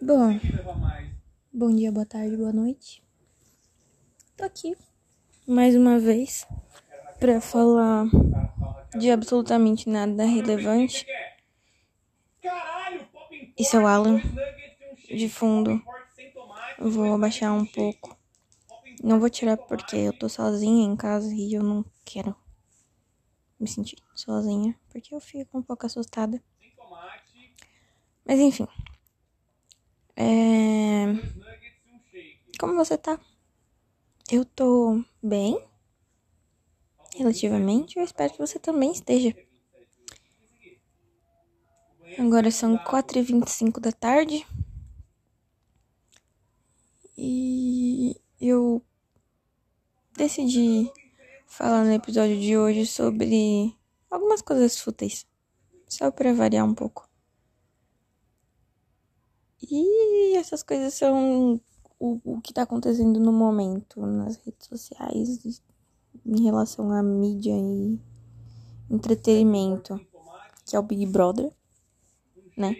Bom, bom dia, boa tarde, boa noite. Tô aqui mais uma vez para falar de absolutamente nada relevante. Isso é o Alan de fundo. Eu vou abaixar um pouco. Não vou tirar porque eu tô sozinha em casa e eu não quero me sentir sozinha, porque eu fico um pouco assustada. Mas enfim. É... Como você tá? Eu tô bem. Relativamente. Eu espero que você também esteja. Agora são 4h25 da tarde. E eu decidi falar no episódio de hoje sobre algumas coisas fúteis. Só para variar um pouco. E essas coisas são o, o que tá acontecendo no momento nas redes sociais em relação à mídia e entretenimento, que é o Big Brother, né?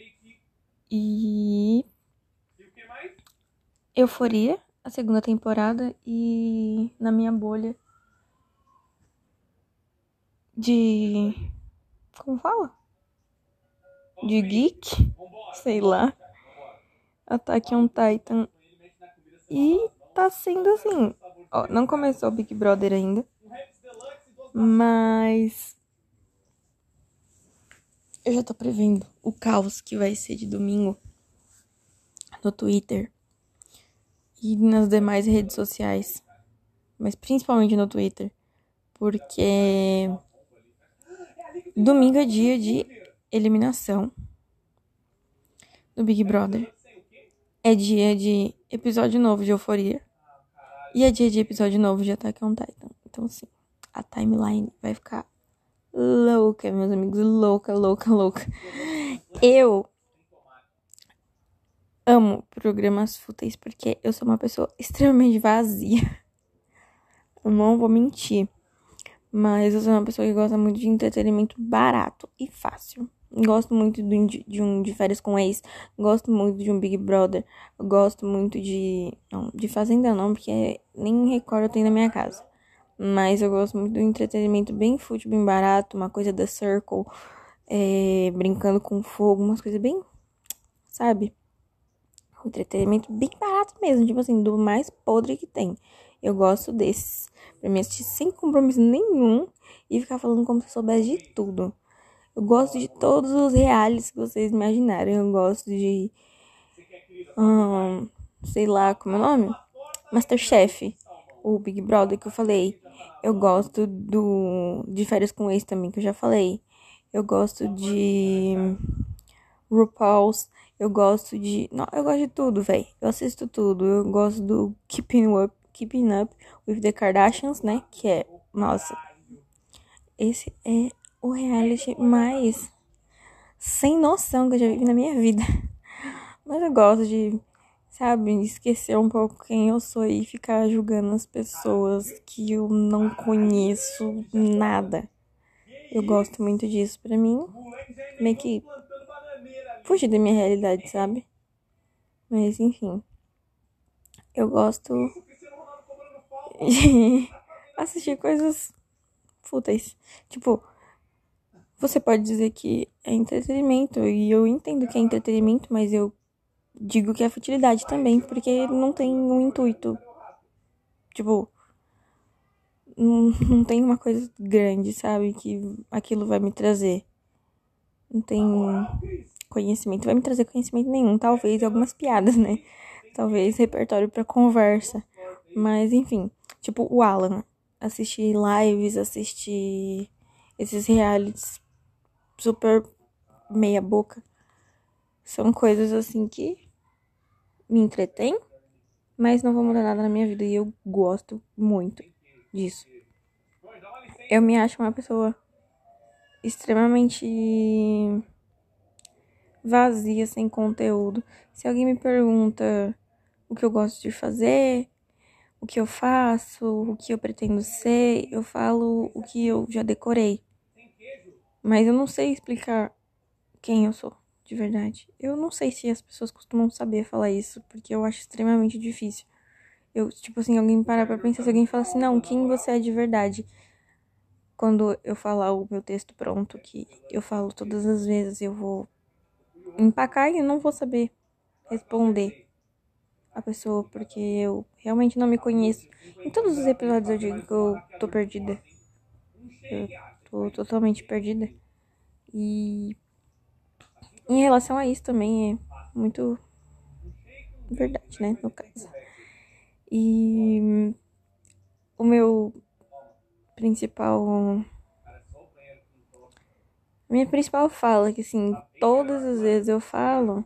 E Euforia, a segunda temporada e na minha bolha de como fala? De geek, sei lá. Attack on Titan. E tá sendo assim. Ó, não começou o Big Brother ainda. Mas. Eu já tô prevendo o caos que vai ser de domingo no Twitter e nas demais redes sociais. Mas principalmente no Twitter. Porque. Domingo é dia de eliminação do Big Brother é dia de episódio novo de Euforia. E é dia de episódio novo de Attack on Titan. Então, assim, a timeline vai ficar louca, meus amigos. Louca, louca, louca. Eu amo programas fúteis porque eu sou uma pessoa extremamente vazia. Eu não vou mentir. Mas eu sou uma pessoa que gosta muito de entretenimento barato e fácil. Gosto muito de, de um de férias com ex. Gosto muito de um Big Brother. Gosto muito de. Não, de Fazenda não, porque nem Record eu tenho na minha casa. Mas eu gosto muito do entretenimento bem fútil, bem barato. Uma coisa da Circle. É, brincando com fogo. Umas coisas bem. Sabe? entretenimento bem barato mesmo. Tipo assim, do mais podre que tem. Eu gosto desses. Pra mim assistir sem compromisso nenhum. E ficar falando como se soubesse de tudo. Eu gosto de todos os reais que vocês imaginarem. Eu gosto de. Sei lá, como é o nome? Masterchef. O Big Brother que eu falei. Eu gosto do. De férias com ex também, que eu já falei. Eu gosto de. RuPaul's. Eu gosto de. Não, eu gosto de tudo, velho. Eu assisto tudo. Eu gosto do Keeping Up, Keeping Up with the Kardashians, né? Que é. Nossa. Esse é o reality mais sem noção que eu já vivi na minha vida. Mas eu gosto de, sabe, esquecer um pouco quem eu sou e ficar julgando as pessoas que eu não conheço nada. Eu gosto muito disso. Pra mim, meio que fugir da minha realidade, sabe? Mas enfim. Eu gosto de assistir coisas fúteis. Tipo, você pode dizer que é entretenimento, e eu entendo que é entretenimento, mas eu digo que é futilidade também, porque não tem um intuito. Tipo, não, não tem uma coisa grande, sabe? Que aquilo vai me trazer. Não tem conhecimento, vai me trazer conhecimento nenhum. Talvez algumas piadas, né? Talvez repertório para conversa. Mas enfim, tipo o Alan. Assistir lives, assistir esses realities super meia boca. São coisas assim que me entretêm, mas não vão mudar nada na minha vida e eu gosto muito disso. Eu me acho uma pessoa extremamente vazia, sem conteúdo. Se alguém me pergunta o que eu gosto de fazer, o que eu faço, o que eu pretendo ser, eu falo o que eu já decorei. Mas eu não sei explicar quem eu sou. de verdade? Eu não sei se as pessoas costumam saber falar isso, porque eu acho extremamente difícil. Eu, tipo assim, alguém parar pra pensar, se alguém fala assim, não, quem você é de verdade? Quando eu falar o meu texto pronto, que eu falo todas as vezes, eu vou empacar e eu não vou saber responder a pessoa, porque eu realmente não me conheço. Em todos os episódios eu digo que eu tô perdida. Eu tô totalmente perdida. E em relação a isso também é muito verdade, né? No caso. E o meu principal. Minha principal fala, que assim, todas as vezes eu falo,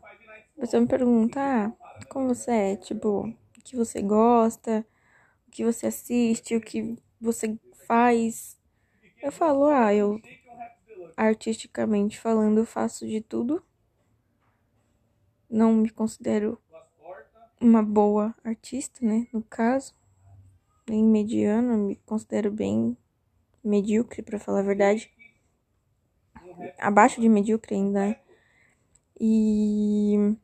a pessoa me pergunta, ah, como você é? Tipo, o que você gosta, o que você assiste, o que você faz. Eu falo, ah, eu artisticamente falando, eu faço de tudo. Não me considero uma boa artista, né? No caso, nem mediana, me considero bem medíocre, para falar a verdade. Abaixo de medíocre ainda. Né? E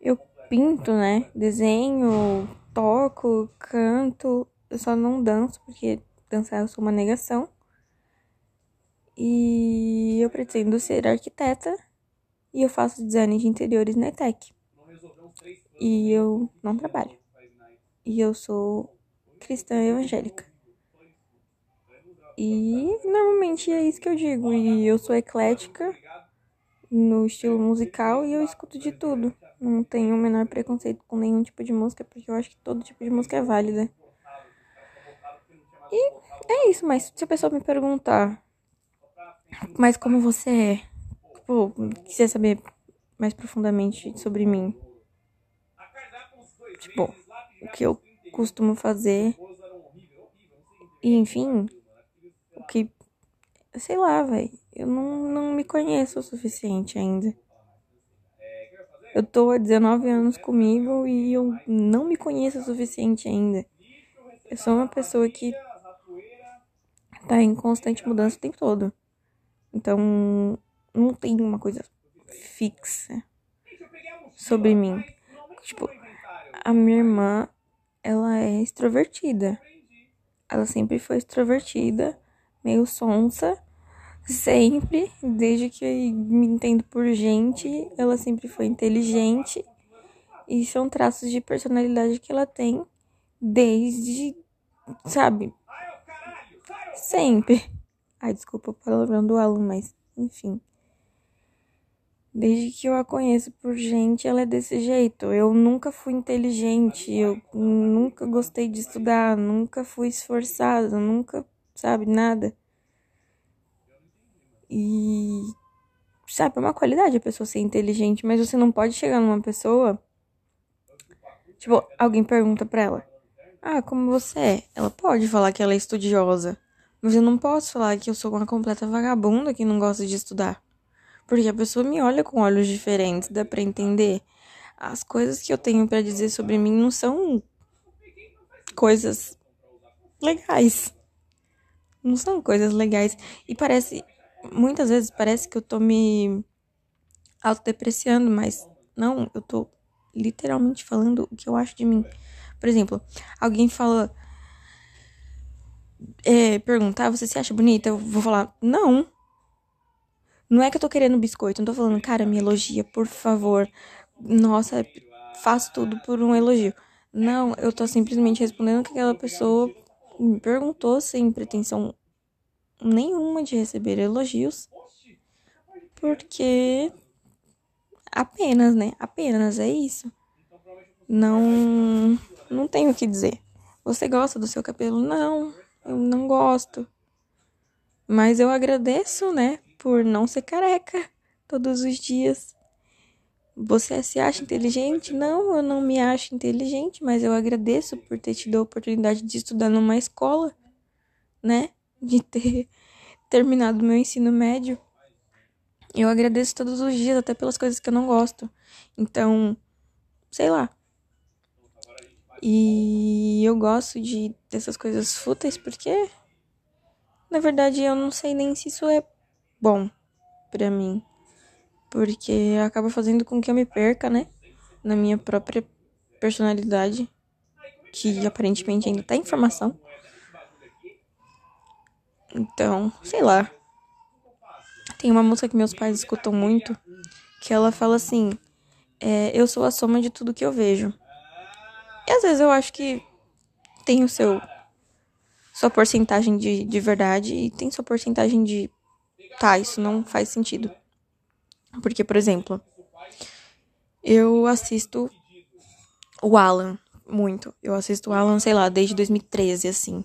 eu pinto, né? Desenho, toco, canto. Eu só não danço, porque dançar eu sou uma negação. E eu pretendo ser arquiteta e eu faço design de interiores na ETEC. E eu não trabalho. E eu sou cristã evangélica. E normalmente é isso que eu digo. E eu sou eclética no estilo musical e eu escuto de tudo. Não tenho o menor preconceito com nenhum tipo de música, porque eu acho que todo tipo de música é válida. E é isso, mas se a pessoa me perguntar mas como você é? Tipo, quiser saber mais profundamente sobre mim. Tipo, o que eu costumo fazer. E enfim, o que. Sei lá, velho. Eu não, não me conheço o suficiente ainda. Eu tô há 19 anos comigo e eu não me conheço o suficiente ainda. Eu sou uma pessoa que tá em constante mudança o tempo todo. Então, não tem uma coisa fixa sobre mim. Tipo, a minha irmã, ela é extrovertida. Ela sempre foi extrovertida, meio sonsa, sempre, desde que me entendo por gente, ela sempre foi inteligente. E são traços de personalidade que ela tem desde, sabe, sempre. Ai, desculpa o palavrão do aluno, mas enfim. Desde que eu a conheço por gente, ela é desse jeito. Eu nunca fui inteligente, eu nunca gostei de estudar, nunca fui esforçada, nunca, sabe, nada. E sabe, é uma qualidade a pessoa ser inteligente, mas você não pode chegar numa pessoa, tipo, alguém pergunta pra ela: "Ah, como você é?" Ela pode falar que ela é estudiosa. Mas eu não posso falar que eu sou uma completa vagabunda que não gosta de estudar. Porque a pessoa me olha com olhos diferentes, dá pra entender. As coisas que eu tenho para dizer sobre mim não são coisas legais. Não são coisas legais. E parece, muitas vezes parece que eu tô me autodepreciando, mas não, eu tô literalmente falando o que eu acho de mim. Por exemplo, alguém fala é, perguntar, você se acha bonita? Eu vou falar, não. Não é que eu tô querendo biscoito, não tô falando, cara, me elogia, por favor. Nossa, faço tudo por um elogio. Não, eu tô simplesmente respondendo que aquela pessoa me perguntou sem pretensão nenhuma de receber elogios. Porque apenas, né? Apenas é isso. Não não tenho o que dizer. Você gosta do seu cabelo? Não eu não gosto. Mas eu agradeço, né, por não ser careca todos os dias. Você se acha inteligente? Não, eu não me acho inteligente, mas eu agradeço por ter tido a oportunidade de estudar numa escola, né? De ter terminado meu ensino médio. Eu agradeço todos os dias, até pelas coisas que eu não gosto. Então, sei lá, e eu gosto de dessas coisas fúteis porque na verdade eu não sei nem se isso é bom para mim. Porque acaba fazendo com que eu me perca, né? Na minha própria personalidade, que aparentemente ainda tá em formação. Então, sei lá. Tem uma música que meus pais escutam muito, que ela fala assim: é, Eu sou a soma de tudo que eu vejo. E às vezes eu acho que tem o seu sua porcentagem de, de verdade e tem sua porcentagem de tá, isso não faz sentido. Porque, por exemplo, eu assisto o Alan muito. Eu assisto o Alan, sei lá, desde 2013, assim.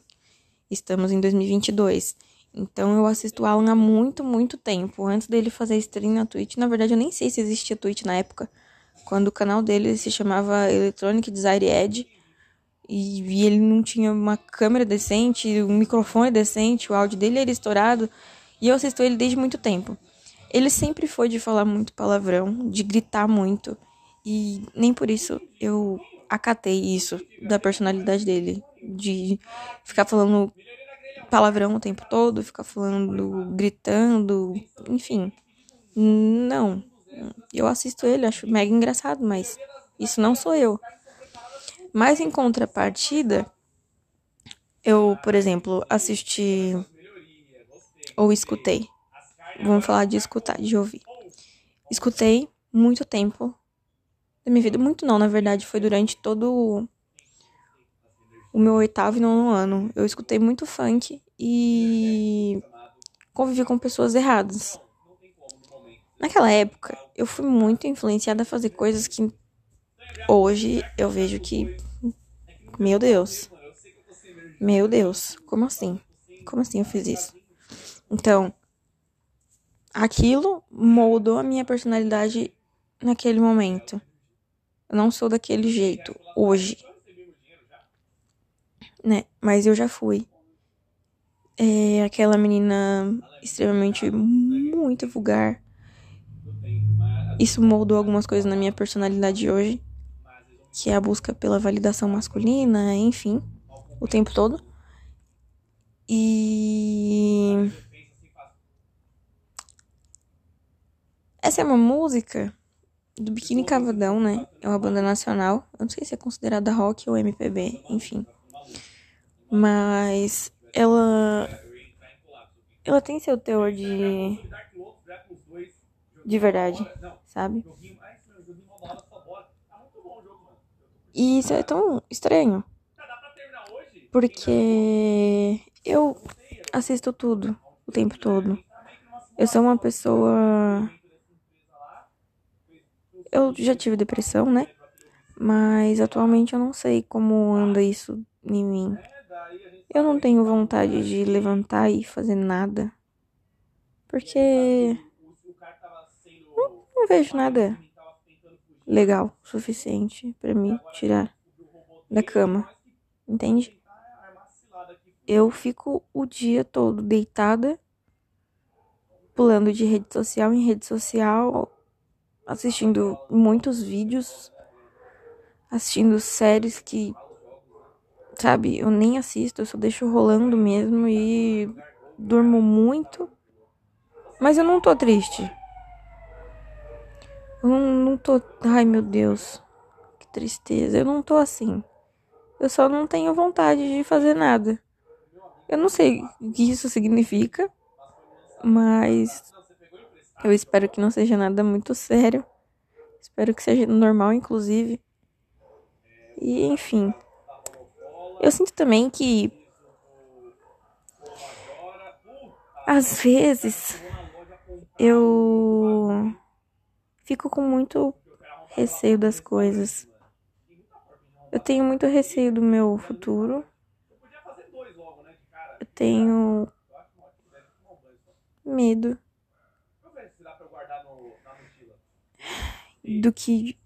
Estamos em 2022. Então eu assisto o Alan há muito, muito tempo. Antes dele fazer stream na Twitch. Na verdade, eu nem sei se existia Twitch na época. Quando o canal dele se chamava Electronic Desire Edge. E, e ele não tinha uma câmera decente, um microfone decente, o áudio dele era estourado. E eu assisto ele desde muito tempo. Ele sempre foi de falar muito palavrão, de gritar muito. E nem por isso eu acatei isso da personalidade dele de ficar falando palavrão o tempo todo, ficar falando, gritando, enfim. Não. Eu assisto ele, acho mega engraçado, mas isso não sou eu. Mas em contrapartida, eu, por exemplo, assisti ou escutei. Vamos falar de escutar, de ouvir. Escutei muito tempo da minha vida. Muito não, na verdade, foi durante todo o meu oitavo e nono ano. Eu escutei muito funk e convivi com pessoas erradas. Naquela época, eu fui muito influenciada a fazer coisas que hoje eu vejo que. Meu Deus. Meu Deus. Como assim? Como assim eu fiz isso? Então, aquilo moldou a minha personalidade naquele momento. Eu não sou daquele jeito hoje né? Mas eu já fui. É aquela menina extremamente muito vulgar. Isso moldou algumas coisas na minha personalidade hoje, que é a busca pela validação masculina, enfim, o tempo todo. E essa é uma música do Biquíni Cavadão, né? É uma banda nacional. Eu não sei se é considerada rock ou MPB, enfim. Mas ela ela tem seu teor de de verdade, sabe? E isso é tão estranho. Porque eu assisto tudo o tempo todo. Eu sou uma pessoa eu já tive depressão, né? Mas atualmente eu não sei como anda isso em mim. Eu não tenho vontade de levantar e fazer nada. Porque vejo nada legal o suficiente para me tirar da cama. Entende? Eu fico o dia todo deitada, pulando de rede social em rede social, assistindo muitos vídeos, assistindo séries que sabe? Eu nem assisto, eu só deixo rolando mesmo e durmo muito. Mas eu não tô triste. Eu não, não tô. Ai meu Deus, que tristeza. Eu não tô assim. Eu só não tenho vontade de fazer nada. Eu não sei o que isso significa, mas eu espero que não seja nada muito sério. Espero que seja normal, inclusive. E enfim. Eu sinto também que às vezes eu fico com muito receio das coisas. Eu tenho muito receio do meu futuro. Eu tenho medo do que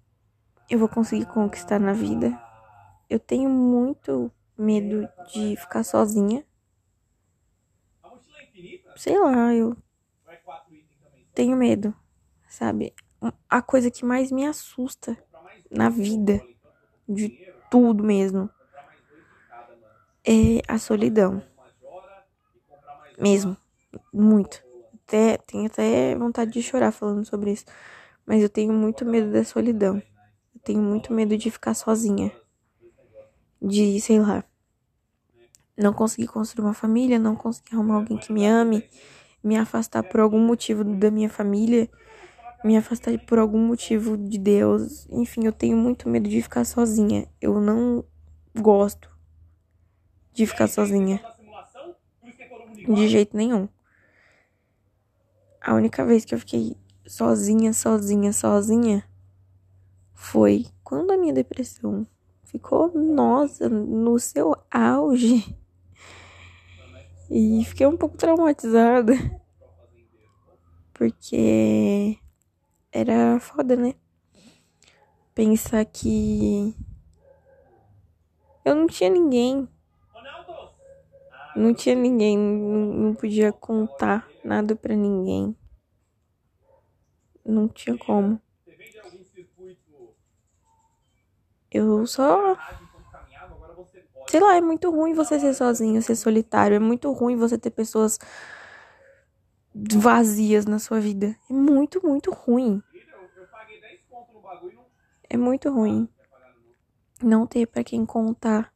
eu vou conseguir conquistar na vida. Eu tenho muito medo de ficar sozinha. Sei lá, eu tenho medo, sabe? A coisa que mais me assusta na vida, de tudo mesmo, é a solidão. Mesmo, muito. até, tenho até vontade de chorar falando sobre isso. Mas eu tenho muito medo da solidão. Eu tenho muito medo de ficar sozinha. De, sei lá, não conseguir construir uma família, não conseguir arrumar alguém que me ame, me afastar por algum motivo da minha família, me afastar por algum motivo de Deus. Enfim, eu tenho muito medo de ficar sozinha. Eu não gosto de ficar sozinha. De jeito nenhum. A única vez que eu fiquei sozinha, sozinha, sozinha foi quando a minha depressão ficou, nossa, no seu auge. E fiquei um pouco traumatizada. Porque era foda, né? Pensar que eu não tinha ninguém. Não tinha ninguém, não podia contar nada para ninguém. Não tinha como. Eu só sei lá, é muito ruim você ser sozinho, ser solitário. É muito ruim você ter pessoas vazias na sua vida. É muito, muito ruim. É muito ruim não ter para quem contar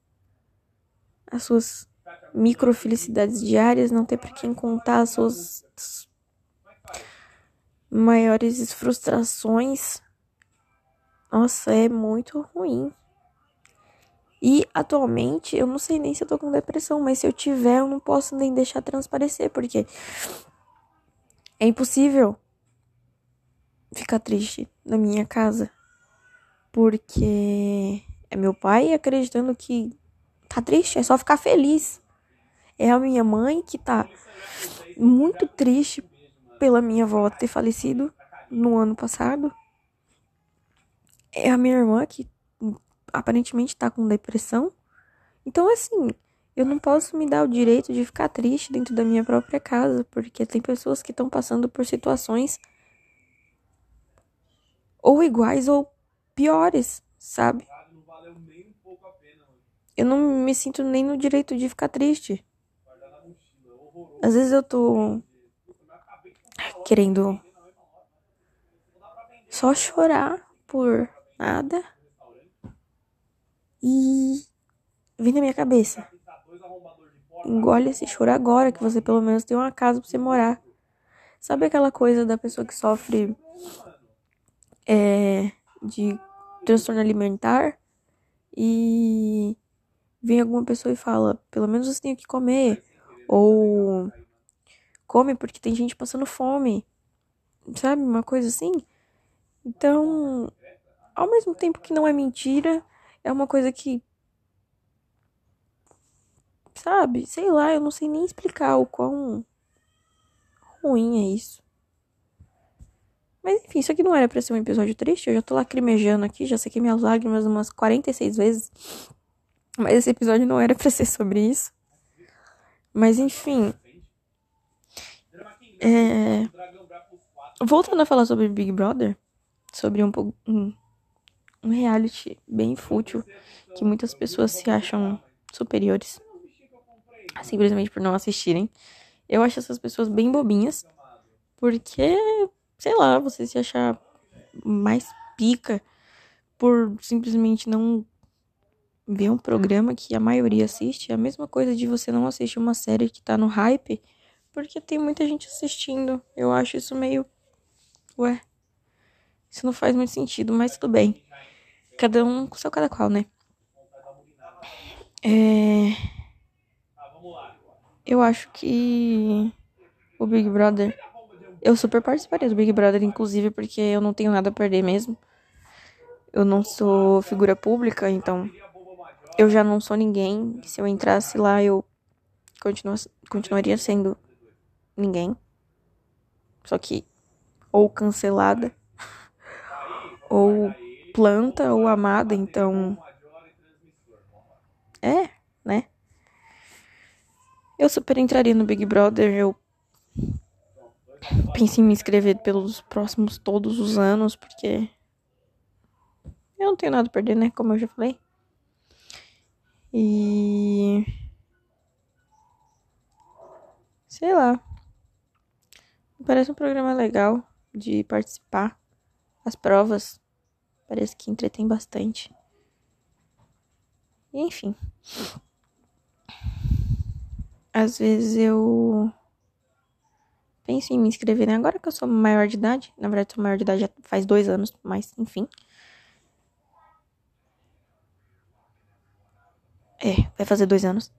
as suas micro felicidades diárias, não ter para quem contar as suas maiores frustrações. Nossa, é muito ruim. E atualmente eu não sei nem se eu tô com depressão, mas se eu tiver, eu não posso nem deixar transparecer, porque é impossível ficar triste na minha casa. Porque é meu pai acreditando que tá triste, é só ficar feliz. É a minha mãe que tá muito triste pela minha avó ter falecido no ano passado. É a minha irmã que aparentemente tá com depressão. Então, assim, eu não posso me dar o direito de ficar triste dentro da minha própria casa, porque tem pessoas que estão passando por situações ou iguais ou piores, sabe? Eu não me sinto nem no direito de ficar triste. Às vezes eu tô querendo só chorar por nada e vem na minha cabeça. Engole esse choro agora, que você pelo menos tem uma casa pra você morar. Sabe aquela coisa da pessoa que sofre é, de transtorno alimentar e vem alguma pessoa e fala, pelo menos você tem o que comer. Ou come porque tem gente passando fome. Sabe? Uma coisa assim. Então, ao mesmo tempo que não é mentira, é uma coisa que. Sabe? Sei lá, eu não sei nem explicar o quão ruim é isso. Mas enfim, isso aqui não era pra ser um episódio triste. Eu já tô lacrimejando aqui, já sequei minhas lágrimas umas 46 vezes. Mas esse episódio não era pra ser sobre isso. Mas enfim. É... Voltando a falar sobre Big Brother, sobre um, um, um reality bem fútil que muitas pessoas se acham superiores simplesmente por não assistirem. Eu acho essas pessoas bem bobinhas, porque, sei lá, você se achar mais pica por simplesmente não ver um programa que a maioria assiste. É a mesma coisa de você não assistir uma série que tá no hype, porque tem muita gente assistindo. Eu acho isso meio. Ué. Isso não faz muito sentido, mas tudo bem. Cada um com seu cada qual, né? É... Eu acho que o Big Brother. Eu super participaria do Big Brother, inclusive, porque eu não tenho nada a perder mesmo. Eu não sou figura pública, então eu já não sou ninguém. Se eu entrasse lá, eu continua, continuaria sendo ninguém. Só que ou cancelada ou planta ou amada, então. É? Eu super entraria no Big Brother, eu pensei em me inscrever pelos próximos todos os anos, porque eu não tenho nada a perder, né? Como eu já falei. E. Sei lá. parece um programa legal de participar. As provas parece que entretém bastante. Enfim. Às vezes eu penso em me inscrever, né? Agora que eu sou maior de idade, na verdade sou maior de idade já faz dois anos, mas enfim. É, vai fazer dois anos.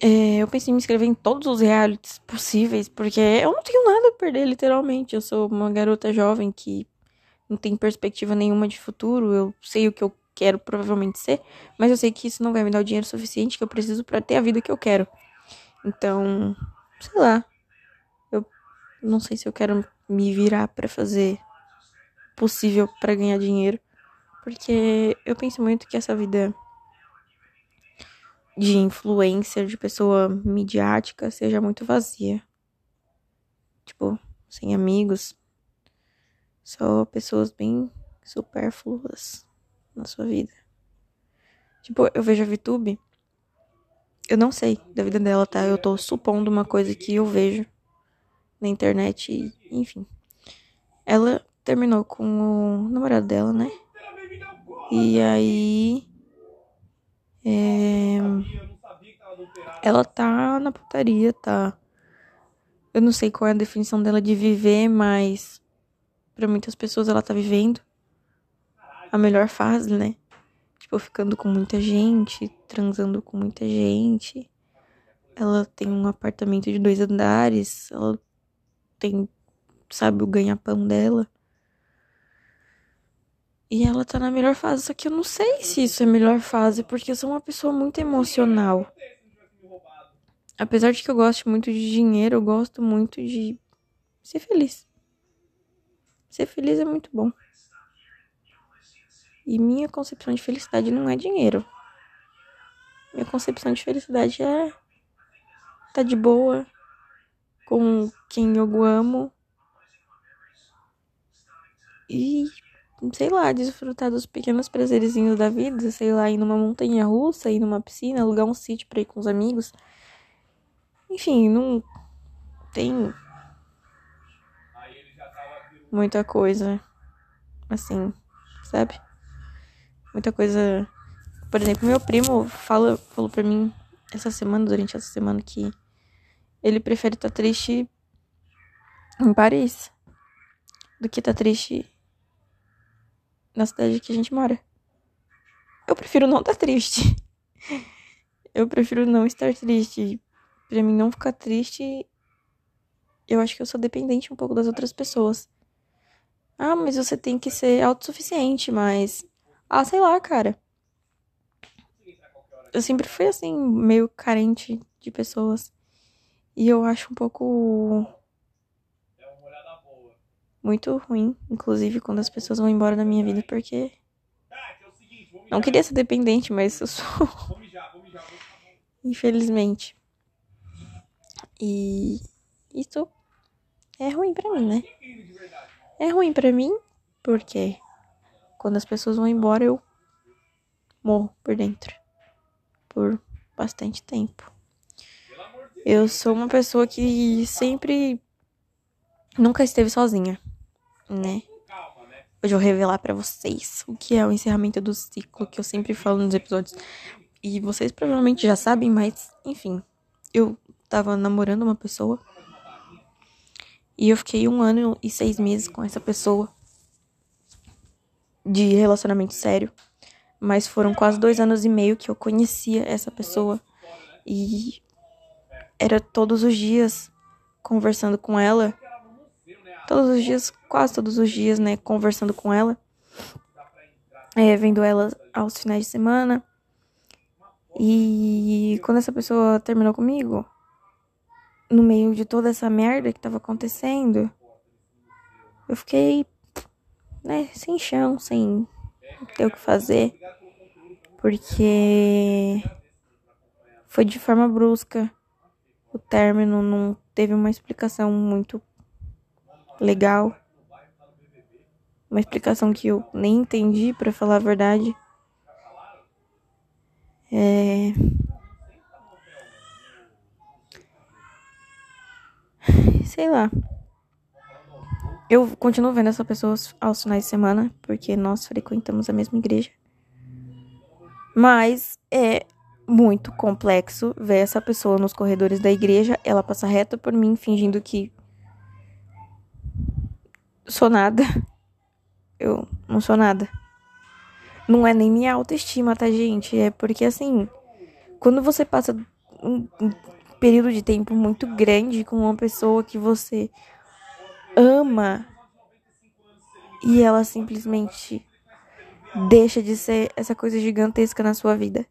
É, eu pensei em me inscrever em todos os realities possíveis, porque eu não tenho nada a perder, literalmente. Eu sou uma garota jovem que não tem perspectiva nenhuma de futuro. Eu sei o que eu quero provavelmente ser, mas eu sei que isso não vai me dar o dinheiro suficiente que eu preciso para ter a vida que eu quero. Então, sei lá. Eu não sei se eu quero me virar para fazer possível para ganhar dinheiro, porque eu penso muito que essa vida de influencer, de pessoa midiática, seja muito vazia. Tipo, sem amigos. Só pessoas bem supérfluas na sua vida. Tipo, eu vejo a VTube. Eu não sei da vida dela, tá? Eu tô supondo uma coisa que eu vejo na internet, e, enfim. Ela terminou com o namorado dela, né? E aí é... Ela tá na putaria, tá? Eu não sei qual é a definição dela de viver, mas para muitas pessoas ela tá vivendo a melhor fase, né? Tipo, ficando com muita gente, transando com muita gente. Ela tem um apartamento de dois andares, ela tem, sabe, o ganha-pão dela. E ela tá na melhor fase, só que eu não sei se isso é melhor fase, porque eu sou uma pessoa muito emocional. Apesar de que eu gosto muito de dinheiro, eu gosto muito de ser feliz. Ser feliz é muito bom. E minha concepção de felicidade não é dinheiro. Minha concepção de felicidade é estar tá de boa com quem eu amo e sei lá, desfrutar dos pequenos prazerzinhos da vida, sei lá, ir numa montanha russa, ir numa piscina, alugar um sítio pra ir com os amigos. Enfim, não tem muita coisa assim, sabe? Muita coisa. Por exemplo, meu primo fala, falou pra mim essa semana, durante essa semana, que ele prefere estar tá triste em Paris do que estar tá triste na cidade que a gente mora. Eu prefiro não estar tá triste. Eu prefiro não estar triste. Pra mim não ficar triste, eu acho que eu sou dependente um pouco das outras pessoas. Ah, mas você tem que ser autossuficiente, mas. Ah, sei lá, cara. Eu sempre fui assim, meio carente de pessoas. E eu acho um pouco muito ruim, inclusive quando as pessoas vão embora da minha vida, porque não queria ser dependente, mas eu sou. Infelizmente. E isso é ruim para mim, né? É ruim para mim porque quando as pessoas vão embora eu morro por dentro por bastante tempo. Eu sou uma pessoa que sempre nunca esteve sozinha né? Hoje eu vou revelar para vocês o que é o encerramento do ciclo que eu sempre falo nos episódios. E vocês provavelmente já sabem, mas enfim, eu tava namorando uma pessoa e eu fiquei um ano e seis meses com essa pessoa de relacionamento sério. Mas foram quase dois anos e meio que eu conhecia essa pessoa e era todos os dias conversando com ela todos os dias, quase todos os dias, né, conversando com ela, é, vendo ela aos finais de semana. E quando essa pessoa terminou comigo, no meio de toda essa merda que tava acontecendo, eu fiquei, né, sem chão, sem ter o que fazer, porque foi de forma brusca. O término não teve uma explicação muito legal. Uma explicação que eu nem entendi, para falar a verdade. É... sei lá. Eu continuo vendo essa pessoa aos finais de semana, porque nós frequentamos a mesma igreja. Mas é muito complexo ver essa pessoa nos corredores da igreja, ela passa reto por mim, fingindo que sou nada. Eu não sou nada. Não é nem minha autoestima, tá, gente? É porque assim, quando você passa um, período de tempo muito grande com uma pessoa que você ama e ela simplesmente deixa de ser essa coisa gigantesca na sua vida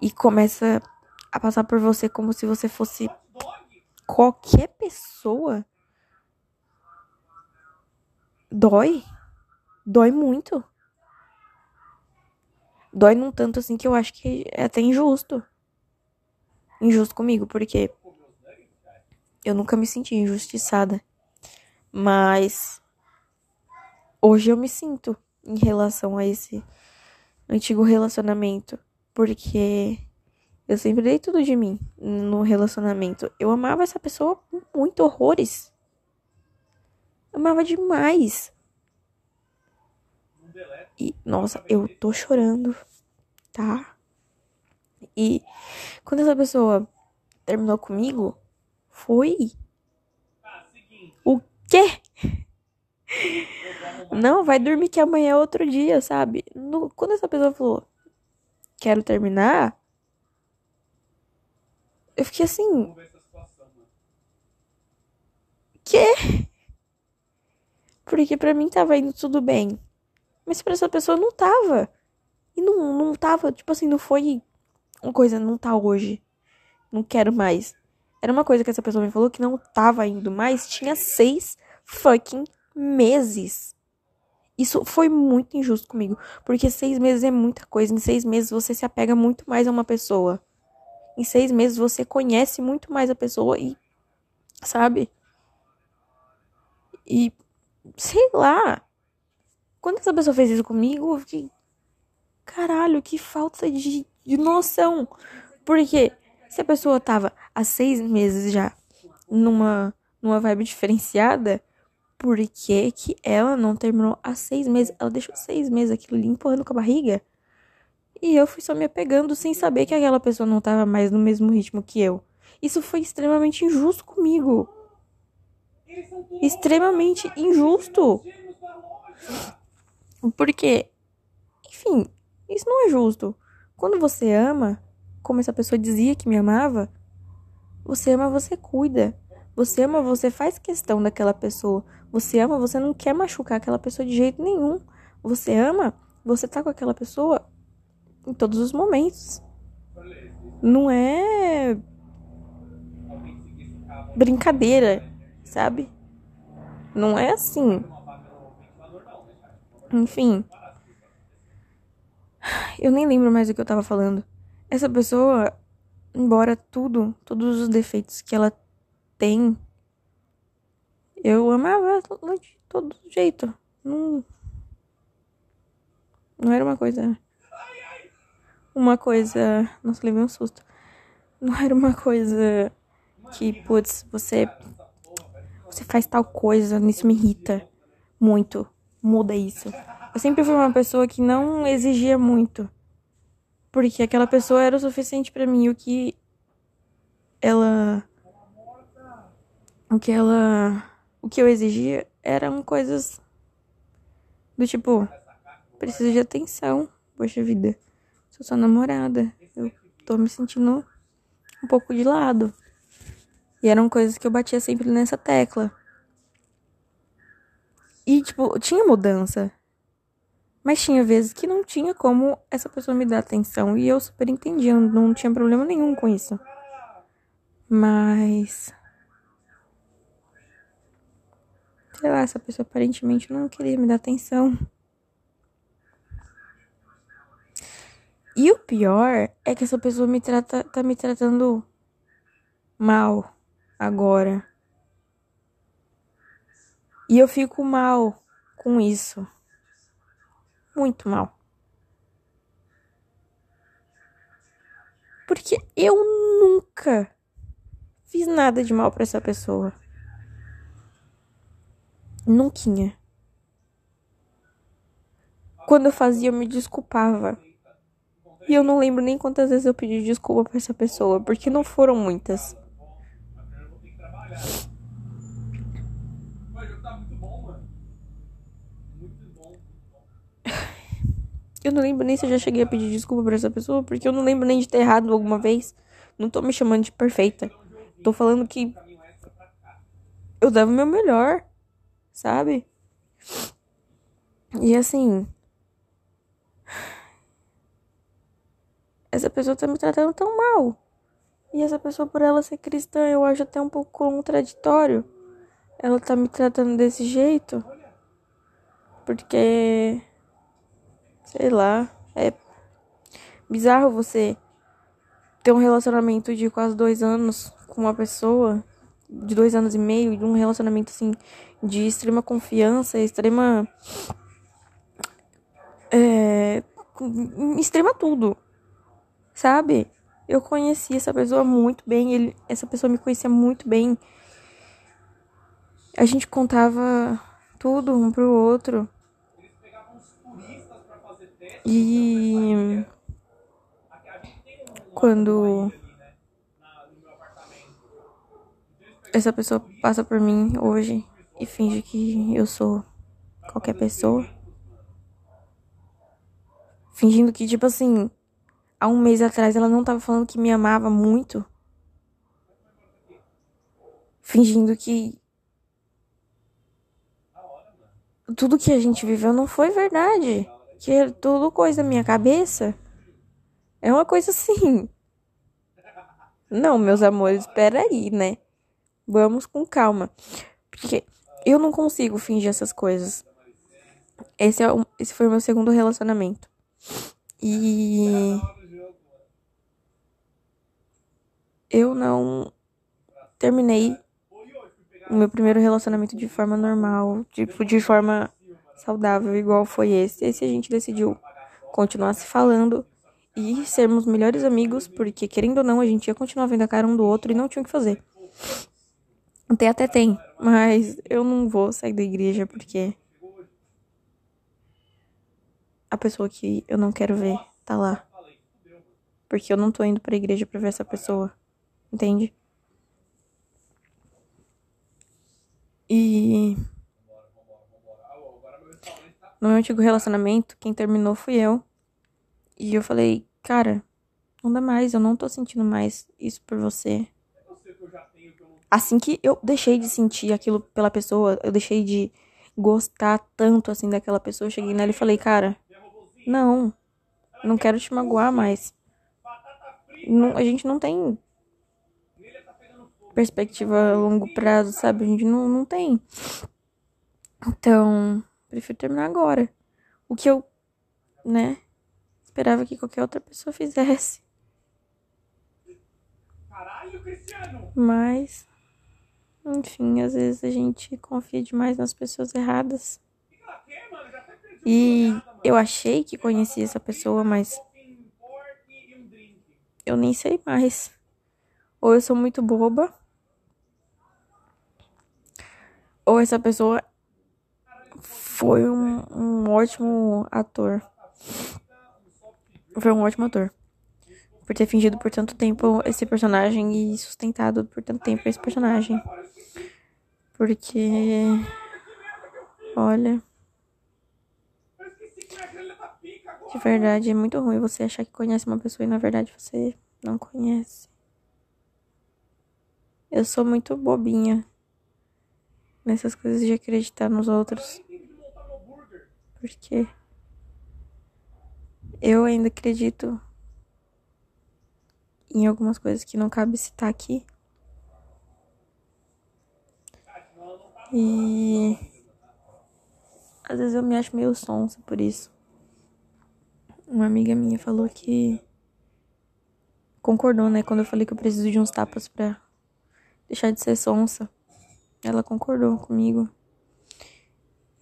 e começa a passar por você como se você fosse qualquer pessoa, dói. Dói muito. Dói num tanto assim que eu acho que é até injusto. Injusto comigo, porque eu nunca me senti injustiçada. Mas hoje eu me sinto em relação a esse antigo relacionamento. Porque eu sempre dei tudo de mim no relacionamento. Eu amava essa pessoa com muito horrores. Amava demais. E, nossa, eu tô chorando, tá? E quando essa pessoa terminou comigo, foi. Quê? Não, vai dormir que amanhã é outro dia, sabe? No, quando essa pessoa falou, quero terminar, eu fiquei assim. Que? Porque pra mim tava indo tudo bem. Mas pra essa pessoa não tava. E não, não tava, tipo assim, não foi uma coisa, não tá hoje. Não quero mais. Era uma coisa que essa pessoa me falou que não tava indo mais. Tinha seis fucking meses. Isso foi muito injusto comigo. Porque seis meses é muita coisa. Em seis meses você se apega muito mais a uma pessoa. Em seis meses você conhece muito mais a pessoa e. Sabe? E. Sei lá. Quando essa pessoa fez isso comigo, eu fiquei. Caralho, que falta de, de noção. Porque se a pessoa tava há seis meses já numa, numa vibe diferenciada, por que, que ela não terminou há seis meses? Ela deixou seis meses aquilo ali empurrando com a barriga. E eu fui só me apegando sem saber que aquela pessoa não tava mais no mesmo ritmo que eu. Isso foi extremamente injusto comigo. Extremamente injusto. Porque, enfim, isso não é justo. Quando você ama, como essa pessoa dizia que me amava, você ama, você cuida. Você ama, você faz questão daquela pessoa. Você ama, você não quer machucar aquela pessoa de jeito nenhum. Você ama, você tá com aquela pessoa em todos os momentos. Não é brincadeira, sabe? Não é assim. Enfim. Eu nem lembro mais do que eu tava falando. Essa pessoa, embora tudo, todos os defeitos que ela tem. Eu amava ela de todo jeito. Não. Não era uma coisa. Uma coisa. Nossa, levei um susto. Não era uma coisa que, putz, você. Você faz tal coisa, isso me irrita muito. Muda isso. Eu sempre fui uma pessoa que não exigia muito. Porque aquela pessoa era o suficiente para mim. O que ela o que ela. O que eu exigia eram coisas do tipo: preciso de atenção, poxa vida. Sou sua namorada. Eu tô me sentindo um pouco de lado. E eram coisas que eu batia sempre nessa tecla. E, tipo, tinha mudança. Mas tinha vezes que não tinha como essa pessoa me dar atenção. E eu super entendia, não tinha problema nenhum com isso. Mas. Sei lá, essa pessoa aparentemente não queria me dar atenção. E o pior é que essa pessoa me trata, tá me tratando mal agora. E eu fico mal com isso. Muito mal. Porque eu nunca fiz nada de mal para essa pessoa. Nunca. Quando eu fazia, eu me desculpava. E eu não lembro nem quantas vezes eu pedi desculpa pra essa pessoa, porque não foram muitas. Eu não lembro nem se eu já cheguei a pedir desculpa pra essa pessoa, porque eu não lembro nem de ter errado alguma vez. Não tô me chamando de perfeita. Tô falando que eu dava o meu melhor, sabe? E assim. Essa pessoa tá me tratando tão mal. E essa pessoa, por ela ser cristã, eu acho até um pouco contraditório. Ela tá me tratando desse jeito. Porque. Sei lá. É bizarro você ter um relacionamento de quase dois anos com uma pessoa. De dois anos e meio. E um relacionamento assim. De extrema confiança, extrema. É. Extrema tudo. Sabe? Eu conheci essa pessoa muito bem, ele, essa pessoa me conhecia muito bem. A gente contava tudo um pro outro. E quando essa pessoa passa por mim hoje e finge que eu sou qualquer pessoa, fingindo que tipo assim, há um mês atrás ela não tava falando que me amava muito. Fingindo que tudo que a gente viveu não foi verdade. Que é tudo coisa da minha cabeça. É uma coisa assim. Não, meus amores, espera aí, né? Vamos com calma. Porque eu não consigo fingir essas coisas. Esse, é, esse foi o meu segundo relacionamento. E eu não terminei o meu primeiro relacionamento de forma normal, tipo, de forma saudável, igual foi esse. Esse a gente decidiu continuar se falando e sermos melhores amigos, porque querendo ou não, a gente ia continuar vendo a cara um do outro e não tinha o que fazer. Até até tem, mas eu não vou sair da igreja porque a pessoa que eu não quero ver tá lá. Porque eu não tô indo pra igreja pra ver essa pessoa. Entende? E. No meu antigo relacionamento, quem terminou fui eu. E eu falei, cara, não dá mais, eu não tô sentindo mais isso por você. Assim que eu deixei de sentir aquilo pela pessoa, eu deixei de gostar tanto assim daquela pessoa, eu cheguei nela e falei, cara, não, não quero te magoar mais. Não, a gente não tem perspectiva a longo prazo, sabe? A gente não, não tem. Então, prefiro terminar agora. O que eu, né, esperava que qualquer outra pessoa fizesse. Mas, enfim, às vezes a gente confia demais nas pessoas erradas. E eu achei que conhecia essa pessoa, mas eu nem sei mais. Ou eu sou muito boba, ou essa pessoa foi um, um ótimo ator. Foi um ótimo ator. Por ter fingido por tanto tempo esse personagem e sustentado por tanto tempo esse personagem. Porque. Olha. De verdade, é muito ruim você achar que conhece uma pessoa e na verdade você não conhece. Eu sou muito bobinha nessas coisas de acreditar nos outros. Porque eu ainda acredito em algumas coisas que não cabe citar aqui. E às vezes eu me acho meio sonsa por isso. Uma amiga minha falou que concordou, né, quando eu falei que eu preciso de uns tapas pra deixar de ser sonsa. Ela concordou comigo.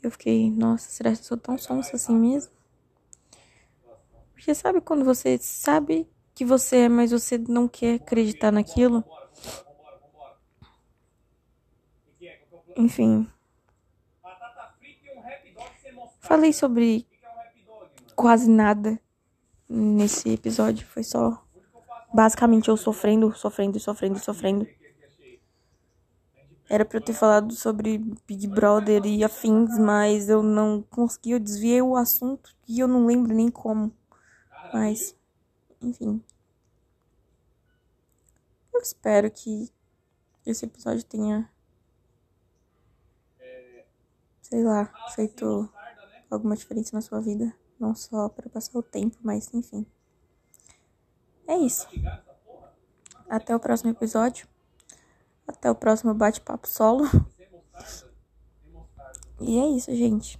Eu fiquei, nossa, será que eu sou tão sonsa assim mesmo? Porque sabe quando você sabe que você é, mas você não quer acreditar naquilo? Enfim. falei sobre quase nada nesse episódio. Foi só basicamente eu sofrendo, sofrendo, sofrendo, sofrendo. Era pra eu ter falado sobre Big Brother e afins, mas eu não consegui, eu desviei o assunto e eu não lembro nem como. Mas, enfim. Eu espero que esse episódio tenha, sei lá, feito alguma diferença na sua vida. Não só para passar o tempo, mas enfim. É isso. Até o próximo episódio. Até o próximo bate-papo solo. E é isso, gente.